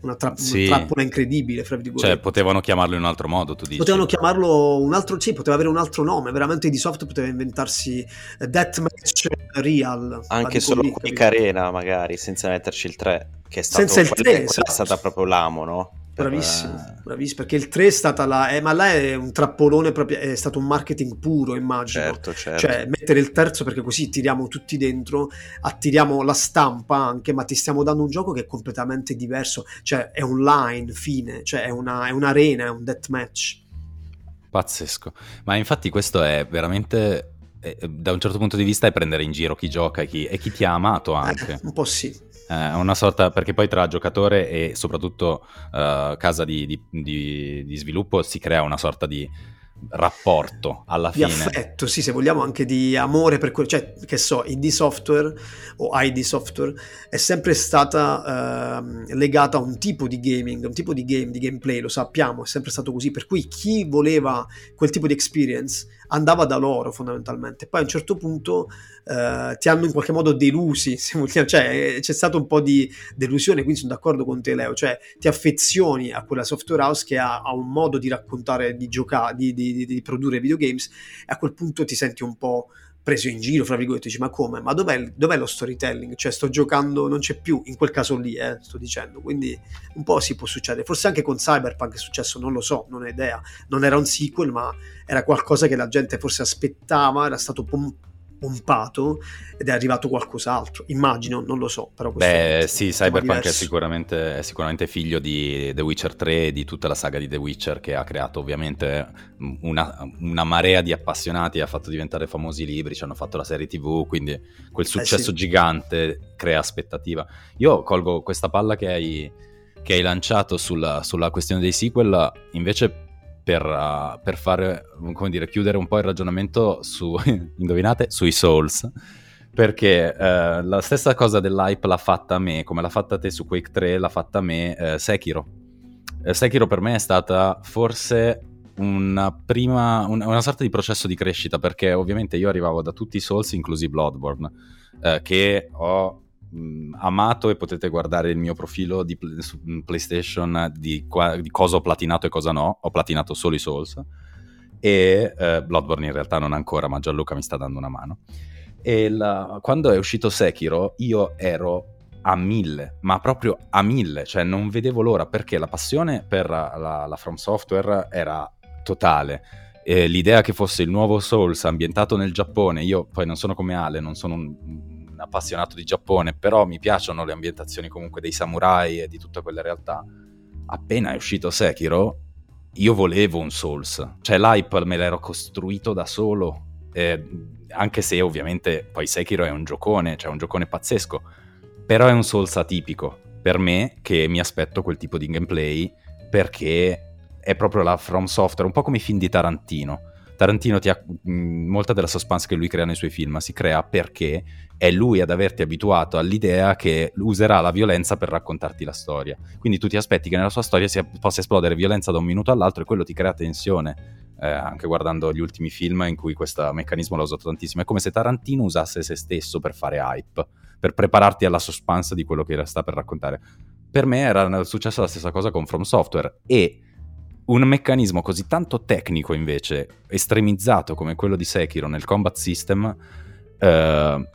una, tra- Sì. una trappola incredibile, fra virgolette. Cioè, potevano chiamarlo in un altro modo, tu dici. Potevano chiamarlo un altro, sì, poteva avere un altro nome, veramente di soft poteva inventarsi eh, Deathmatch Real. Anche solo Quick? Arena, magari, senza metterci il 3, che è stato Senza il quella- 3, quella esatto. è stata proprio l'amo, no? Per, Bravissimo, bravissimo, perché il 3 è stata la... eh, ma là è un trappolone proprio, è stato un marketing puro, immagino. certo, certo. Cioè, mettere il terzo perché così tiriamo tutti dentro, attiriamo la stampa anche, ma ti stiamo dando un gioco che è completamente diverso. Cioè, è online, fine, cioè è, una, è un'arena, è un deathmatch. Pazzesco. Ma infatti questo è veramente, eh, da un certo punto di vista, è prendere in giro chi gioca e chi, e chi ti ha amato anche. Eh, un po' sì. Eh, una sorta, perché poi tra giocatore e soprattutto eh, casa di, di- di- di sviluppo si crea una sorta di rapporto alla di fine. affetto, sì, se vogliamo anche di amore per quello, cioè che so, ID Software o ID Software è sempre stata ehm, legata a un tipo di gaming, un tipo di game, di gameplay, lo sappiamo, è sempre stato così, per cui chi voleva quel tipo di experience andava da loro fondamentalmente, poi a un certo punto eh, ti hanno in qualche modo delusi, (laughs) se vogliamo, cioè eh, c'è stato un po' di delusione, quindi sono d'accordo con te Leo, cioè ti affezioni a quella software house che ha, ha un modo di raccontare, di giocare, di, di- di- di produrre videogames a quel punto ti senti un po' preso in giro, fra virgolette, dici ma come? Ma dov'è, dov'è lo storytelling? Cioè sto giocando, non c'è più, in quel caso lì, eh, sto dicendo, quindi un po' si può succedere, forse anche con Cyberpunk è successo, non lo so, non ho idea, non era un sequel ma era qualcosa che la gente forse aspettava, era stato pom- pompato ed è arrivato qualcos'altro, immagino, non lo so, però Beh, sì, Cyberpunk è sicuramente, è sicuramente figlio di The Witcher 3 e di tutta la saga di The Witcher che ha creato ovviamente una, una marea di appassionati, ha fatto diventare famosi i libri, ci hanno fatto la serie TV, quindi quel successo sì. gigante crea aspettativa. Io colgo questa palla che hai, che hai lanciato sulla, sulla questione dei sequel, invece per, uh, per fare, come dire, chiudere un po' il ragionamento su, (laughs) indovinate, sui Souls perché eh, la stessa cosa dell'hype l'ha fatta a me, come l'ha fatta te su Quake 3, l'ha fatta a me eh, Sekiro. Eh, Sekiro per me è stata forse una prima, un- una sorta di processo di crescita, perché ovviamente io arrivavo da tutti i Souls, inclusi Bloodborne, eh, che ho mh, amato e potete guardare il mio profilo di pl- su mh, PlayStation di, qua- di cosa ho platinato e cosa no. Ho platinato solo i Souls e eh, Bloodborne in realtà non ancora, ma Gianluca mi sta dando una mano. E la- quando è uscito Sekiro, io ero a mille, ma proprio a mille, cioè non vedevo l'ora perché la passione per la, la From Software era totale. E l'idea che fosse il nuovo Souls ambientato nel Giappone, io poi non sono come Ale, non sono un appassionato di Giappone, però mi piacciono le ambientazioni comunque dei samurai e di tutte quelle realtà. Appena è uscito Sekiro, io volevo un Souls, cioè l'hype me l'ero costruito da solo, eh, anche se ovviamente poi Sekiro è un giocone, cioè un giocone pazzesco, però è un Souls atipico per me che mi aspetto quel tipo di gameplay perché è proprio la From Software, un po' come i film di Tarantino. Tarantino ti ha mh, molta della suspense che lui crea nei suoi film si crea perché è lui ad averti abituato all'idea che userà la violenza per raccontarti la storia. Quindi tu ti aspetti che nella sua storia sia, possa esplodere violenza da un minuto all'altro e quello ti crea tensione. Eh, anche guardando gli ultimi film in cui questo meccanismo l'ha usato tantissimo. È come se Tarantino usasse se stesso per fare hype, per prepararti alla suspense di quello che sta per raccontare. Per me era successa la stessa cosa con From Software e un meccanismo così tanto tecnico invece, estremizzato come quello di Sekiro nel combat system, eh,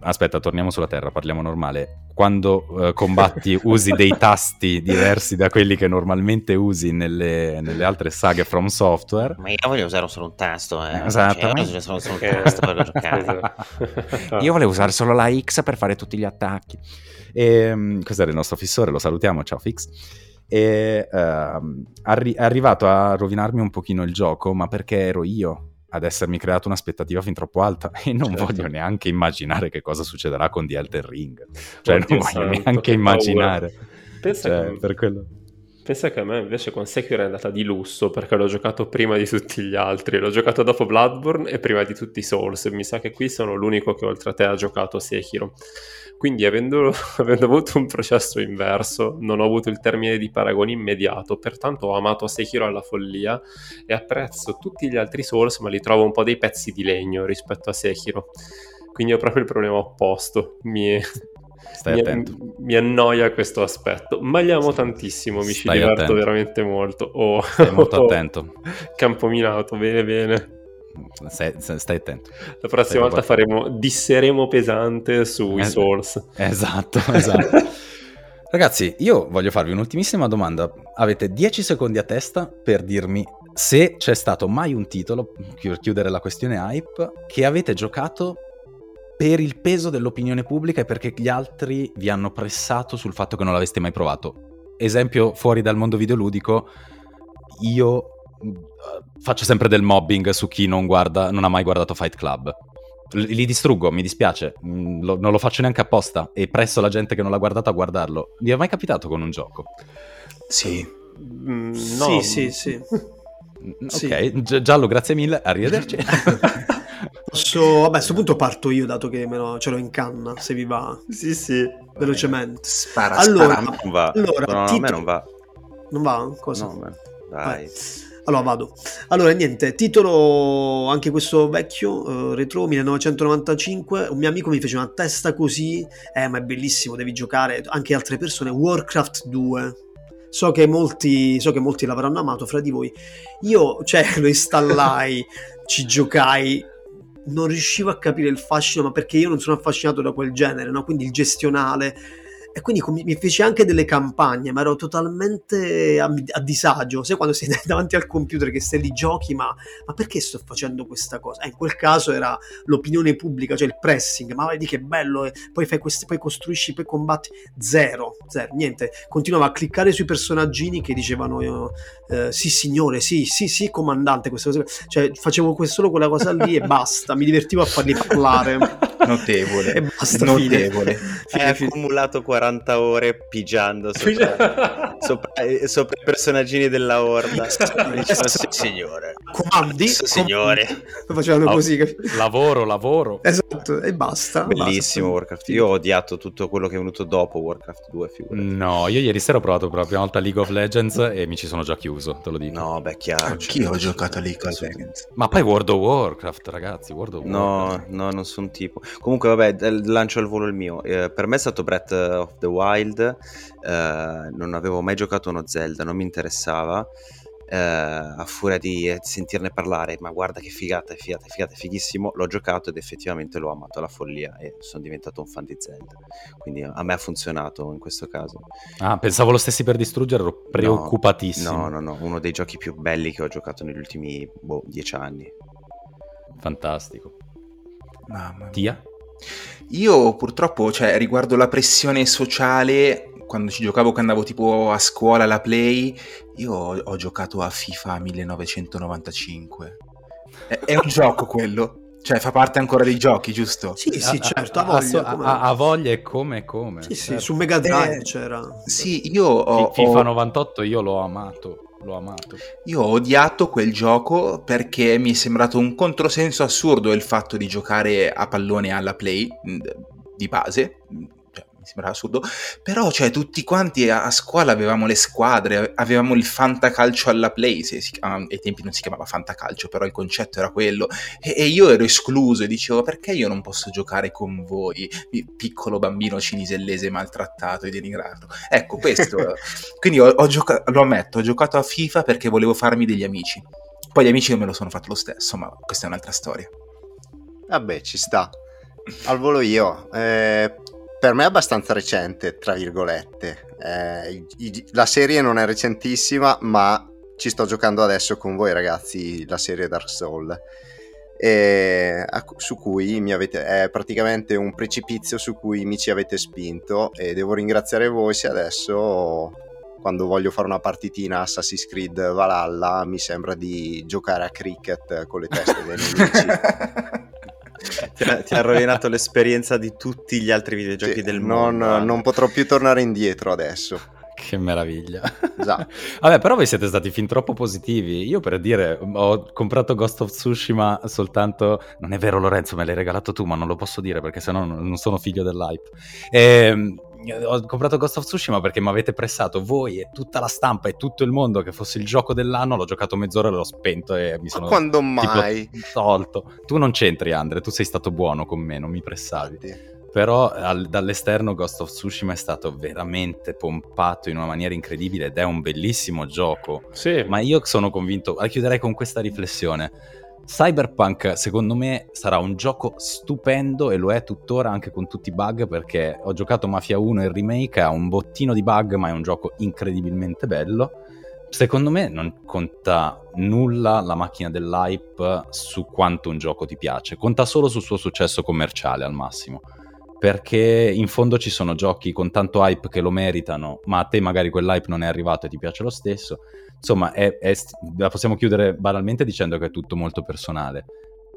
aspetta, torniamo sulla Terra, parliamo normale. Quando uh, combatti (laughs) usi dei tasti diversi da quelli che normalmente usi nelle, nelle, altre saghe From Software. Ma io voglio usare solo un tasto, eh. Esatto. Cioè, io voglio usare solo un tasto per (laughs) giocare. io volevo usare solo la X per fare tutti gli attacchi. E, um, questo era il nostro fissore, lo salutiamo, ciao Fix e uh, arri- è arrivato a rovinarmi un pochino il gioco, ma perché ero io ad essermi creato un'aspettativa fin troppo alta (laughs) e non certo. voglio neanche immaginare che cosa succederà con The Elden Ring. Cioè, Oddio non voglio santo, neanche immaginare. Pensa, cioè, che... per quello... Pensa che a me invece con Sekiro è andata di lusso perché l'ho giocato prima di tutti gli altri. L'ho giocato dopo Bloodborne e prima di tutti i Souls. Mi sa che qui sono l'unico che oltre a te ha giocato Sekiro. Quindi avendo, (laughs) avendo, avuto un processo inverso, non ho avuto il termine di paragone immediato, pertanto ho amato Sekiro alla follia e apprezzo tutti gli altri Souls, ma li trovo un po' dei pezzi di legno rispetto a Sekiro. Quindi ho proprio il problema opposto. Mi, Stai mi, attento. mi annoia questo aspetto. Magliamo tantissimo, mi ci diverto attento. veramente molto. Oh, Stai molto oh, (laughs) attento. Campominato, bene bene. Stai, stai, attento. La prossima stai volta faremo, disseremo pesante sui eh, Souls. Esatto, (laughs) esatto. Ragazzi, io voglio farvi un'ultimissima domanda. Avete 10 secondi a testa per dirmi se c'è stato mai un titolo, per chiudere la questione hype, che avete giocato per il peso dell'opinione pubblica e perché gli altri vi hanno pressato sul fatto che non l'aveste mai provato. Esempio fuori dal mondo videoludico, io faccio sempre del mobbing su chi non, guarda, non ha mai guardato Fight Club. Li distruggo, mi dispiace, mm, lo, non lo faccio neanche apposta e presso la gente che non l'ha guardato a guardarlo. Vi è mai capitato con un gioco? Sì. Mm, no. Sì, sì, sì. (laughs) Mm, ok, Gi- Giallo, grazie mille, arrivederci. (laughs) Posso, vabbè, a questo punto parto io, dato che me lo, ce l'ho in canna, se vi va. Sì, sì. Velocemente. Spara, allora, spara. Non va. Allora, no, no, titolo... a me non va. Non va? Cosa? No, man. dai. Vai. Allora vado. Allora niente, titolo anche questo vecchio, uh, retro 1995, un mio amico mi fece una testa così, eh ma è bellissimo, devi giocare, anche altre persone, Warcraft 2. So che molti, so che molti l'avranno amato fra di voi. Io, cioè, lo installai, ci giocai, non riuscivo a capire il fascino, ma perché io non sono affascinato da quel genere, no? Quindi il gestionale e quindi mi feci anche delle campagne, ma ero totalmente a, a, disagio. Sai quando sei (laughs) davanti al computer che stai lì giochi, ma, ma perché sto facendo questa cosa? Eh, in quel caso era l'opinione pubblica, cioè il pressing, ma vedi che bello, e poi fai questi, poi costruisci, poi combatti. Zero, zero, niente. Continuavo a cliccare sui personaggini che dicevano eh, sì signore, sì, sì, sì comandante, queste cose. Cioè facevo solo quella cosa lì e basta, mi divertivo a farli parlare. Notevole. E basta, Notevole. Hai accumulato 40 ore pigiando sopra, (laughs) sopra, eh, sopra i personaggini della Horda. Sì, signore. Comandi? Sì, signore. Facevano oh, così. Lavoro, lavoro. Esatto, e basta. Bellissimo basta. Warcraft. Io ho odiato tutto quello che è venuto dopo Warcraft 2, figurati. No, io ieri sera ho provato per la prima volta League of Legends e mi ci sono già chiuso, te lo dico. No, beh, chiaro. Anch'io ho giocato a League of Legends. Ma poi World of Warcraft, ragazzi, World of Warcraft. No, no, non sono tipo. Comunque, vabbè, lancio al volo il mio. Eh, per me è stato Breath of the Wild. Eh, non avevo mai giocato uno Zelda, non mi interessava. Eh, a furia di sentirne parlare, ma guarda che figata, figata, figata, fighissimo. L'ho giocato ed effettivamente l'ho amato alla follia e sono diventato un fan di Zelda. Quindi a me ha funzionato in questo caso. Ah, pensavo lo stessi per distruggere, ero preoccupatissimo. No, no, no, uno dei giochi più belli che ho giocato negli ultimi boh, dieci anni. Fantastico. Mamma mia. Tia? Io purtroppo, cioè, riguardo la pressione sociale, quando ci giocavo, quando andavo tipo a scuola alla Play, io ho, ho giocato a FIFA 1995. È, è un gioco quello. Cioè, fa parte ancora dei giochi, giusto? Sì, sì, certo, a, ha voglia. a- come- a- a voglia e come e come. Sì, sì, certo. su Mega Drive Eh, c'era. Sì, io ho, Fi- FIFA ho- 98 io l'ho amato, l'ho amato. io ho odiato quel gioco perché mi è sembrato un controsenso assurdo il fatto di giocare a pallone alla play di base. Mi sembrava assurdo. Però, cioè, tutti quanti a, a scuola avevamo le squadre, avevamo il fantacalcio alla play. Se si, ah, ai tempi non si chiamava fantacalcio, però il concetto era quello. E, e io ero escluso e dicevo, perché io non posso giocare con voi, pi- piccolo bambino cinisellese maltrattato e denigrato? Ecco, questo. (laughs) Quindi ho, ho gioca- lo ammetto, ho giocato a FIFA perché volevo farmi degli amici. Poi gli amici non me lo sono fatto lo stesso, ma questa è un'altra storia. Vabbè, ci sta. Al volo io. Eh, per me è abbastanza recente, tra virgolette. Eh, i, la serie non è recentissima, ma ci sto giocando adesso con voi ragazzi, la serie Dark Souls. E, su cui mi avete è praticamente un precipizio su cui mi ci avete spinto e devo ringraziare voi se adesso quando voglio fare una partitina Assassin's Creed Valhalla mi sembra di giocare a cricket con le teste dei nemici (laughs) ti, ha, ti, ha, rovinato l'esperienza di tutti gli altri videogiochi sì, del mondo. Non, non potrò più tornare indietro adesso. Che meraviglia. Esatto. Vabbè, però voi siete stati fin troppo positivi. Io per dire, ho comprato Ghost of Tsushima soltanto... Non è vero Lorenzo, me l'hai regalato tu, ma non lo posso dire perché sennò non sono figlio dell'hype. Ehm, ho comprato Ghost of Tsushima perché mi avete pressato voi e tutta la stampa e tutto il mondo che fosse il gioco dell'anno, l'ho giocato mezz'ora e l'ho spento e mi sono... Ma quando mai? Tolto. Tu non c'entri Andre, tu sei stato buono con me, non mi pressavi. Infatti. Però al, dall'esterno Ghost of Tsushima è stato veramente pompato in una maniera incredibile ed è un bellissimo gioco. Sì. Ma io sono convinto, la chiuderei con questa riflessione Cyberpunk secondo me sarà un gioco stupendo e lo è tuttora anche con tutti i bug perché ho giocato Mafia 1 e il remake, ha un bottino di bug ma è un gioco incredibilmente bello. Secondo me non conta nulla la macchina dell'hype su quanto un gioco ti piace, conta solo sul suo successo commerciale al massimo. Perché in fondo ci sono giochi con tanto hype che lo meritano, ma a te magari quell'hype non è arrivato e ti piace lo stesso. Insomma, è, è, la possiamo chiudere banalmente dicendo che è tutto molto personale,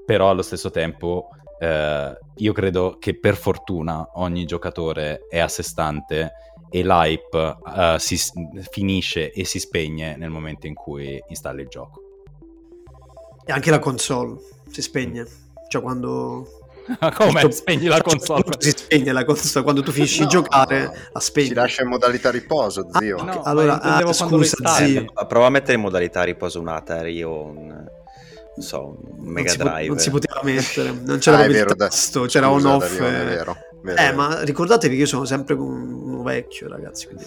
però allo stesso tempo eh, io credo che per fortuna ogni giocatore è a sé stante e l'hype uh, si finisce e si spegne nel momento in cui installi il gioco. E anche la console si spegne, cioè quando ma (laughs) come? Tutto... Spegni la (laughs) console? Si spegne la console quando tu finisci no, di giocare, no. la spegni. Si lascia in modalità riposo, ah, zio. Ah, no, allora, ah, scusa, zio. Prova a mettere in modalità riposo un Atari o un non so, un Mega non Drive. non si poteva mettere, non c'era ah, il tasto, c'era on off. Vero, eh, ma ricordatevi che io sono sempre un vecchio, ragazzi. Quindi...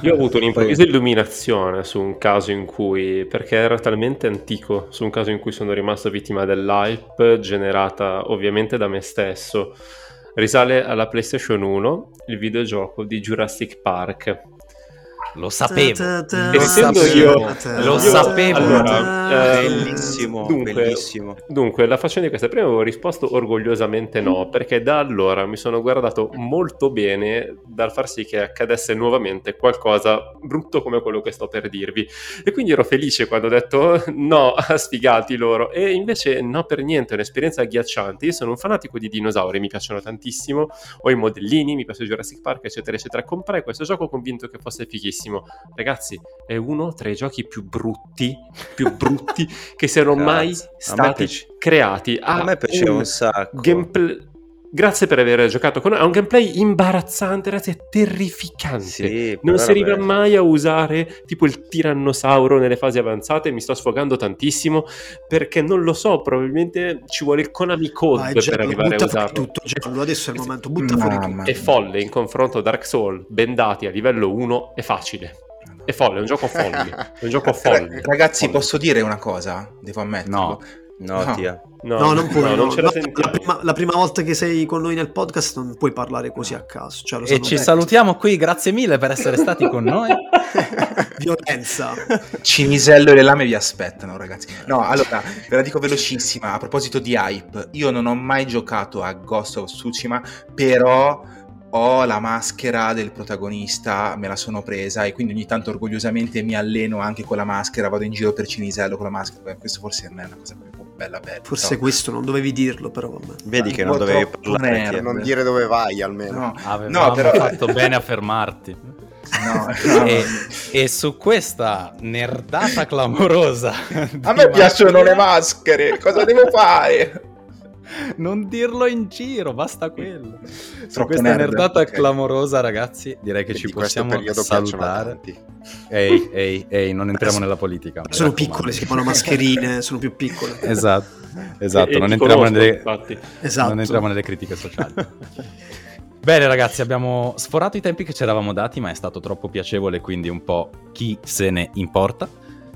(laughs) Io ho avuto un'improvvisa illuminazione su un caso in cui, perché era talmente antico, su un caso in cui sono rimasto vittima dell'hype generata ovviamente da me stesso. Risale alla PlayStation 1 il videogioco di Jurassic Park lo sapevo. Essendo io lo sapevo. Allora, eh, bellissimo, dunque, bellissimo. Dunque, la faccenda di questa prima avevo risposto orgogliosamente no, perché da allora mi sono guardato molto bene dal far sì che accadesse nuovamente qualcosa brutto come quello che sto per dirvi. E quindi ero felice quando ho detto no, (laughs) sfigati loro. E invece no per niente, è un'esperienza agghiacciante. Io sono un fanatico di dinosauri, mi piacciono tantissimo, ho i modellini, mi piace Jurassic Park, eccetera, eccetera. Comprai questo gioco convinto che fosse fighissimo bellissimo. Ragazzi, è uno tra i giochi più brutti, più brutti (laughs) che siano mai stati creati. Ha a me piaceva un, un sacco. Gameplay Grazie per aver giocato con noi. Ha un gameplay imbarazzante, ragazzi, è terrificante. Sì, non si arriva mai a usare tipo il tirannosauro nelle fasi avanzate. Mi sto sfogando tantissimo perché non lo so. Probabilmente ci vuole il Konami Code Vai, per arrivare a usarlo. tutto, Giallo, adesso è il momento. Butta Mamma. fuori tutto. È folle in confronto a Dark Souls, bendati a livello 1 è facile. È folle, è un gioco folle. È un gioco (laughs) folle. Ragazzi, folle. posso dire una cosa? Devo ammetterlo. No No, no. tia. No, no, non puoi. No, non la, la, prima, la, prima, volta che sei con noi nel podcast non puoi parlare così a caso. Cioè, e ci salutiamo qui, grazie mille per essere stati con noi. (laughs) Violenza. Cinisello e le lame vi aspettano, ragazzi. No, allora, ve la dico velocissima. A proposito di hype, io non ho mai giocato a Ghost of Tsushima, però ho la maschera del protagonista, me la sono presa e quindi ogni tanto orgogliosamente mi alleno anche con la maschera, vado in giro per Cinisello con la maschera, questo forse non è una cosa bella bella. Forse no. questo non dovevi dirlo però. Vabbè. Vedi che non dovevi parlare. Non dire dove vai almeno. No, no però... fatto bene a fermarti. No, no. (laughs) E, e, su questa nerdata clamorosa. A me piacciono le maschere, cosa devo fare? (laughs) non dirlo in giro, basta quello. Su questa nerd, nerdata okay. clamorosa, ragazzi, direi che e ci possiamo salutare. Ehi, ehi, ehi, non entriamo nella politica. Sono piccole, si chiamano mascherine, (laughs) sono più piccole. Esatto, (laughs) esatto, e, non, entriamo conosco, nelle, esatto. non entriamo nelle critiche sociali. Bene ragazzi, abbiamo sforato i tempi che ci eravamo dati, ma è stato troppo piacevole, quindi un po' chi se ne importa.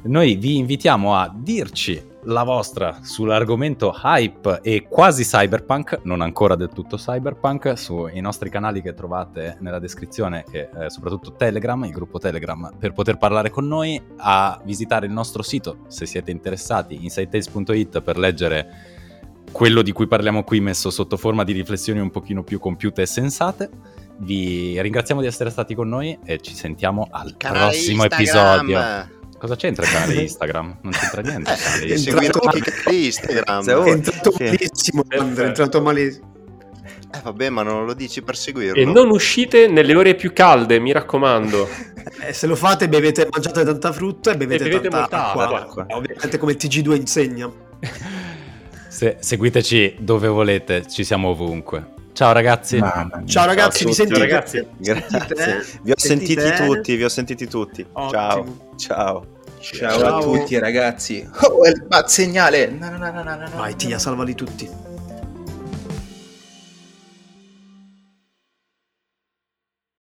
Noi vi invitiamo a dirci la vostra sull'argomento hype e quasi cyberpunk, non ancora del tutto cyberpunk, sui nostri canali che trovate nella descrizione e eh, soprattutto Telegram, il gruppo Telegram, per poter parlare con noi, a visitare il nostro sito se siete interessati, insidetales.it per leggere quello di cui parliamo qui messo sotto forma di riflessioni un pochino più compiute e sensate. Vi ringraziamo di essere stati con noi e ci sentiamo al Canale prossimo Instagram. episodio. Cosa c'entra il canale (laughs) Instagram? Non c'entra niente. il canale Eh, anche Instagram. Oh, È entrato malissimo, Perfetto. Andre, è entrato malissimo. Eh vabbè, ma non lo dici per seguirlo. E non uscite nelle ore più calde, mi raccomando. (laughs) Eh, se lo fate, bevete, mangiate tanta frutta e bevete, E bevete tanta acqua. acqua. Eh, Ovviamente come il TG2 insegna. (laughs) Se- seguiteci dove volete, ci siamo ovunque. Ciao ragazzi. Mamma. Ciao ragazzi, tutti, sentite? ragazzi. Grazie. eh? Vi ho Sentite, sentiti eh? tutti, vi ho sentiti tutti. Ottimo. Ciao. Ciao. Ciao, Ciao. a tutti ragazzi. Oh, è il bat segnale. No, no, no, Vai. Tia, salvali tutti.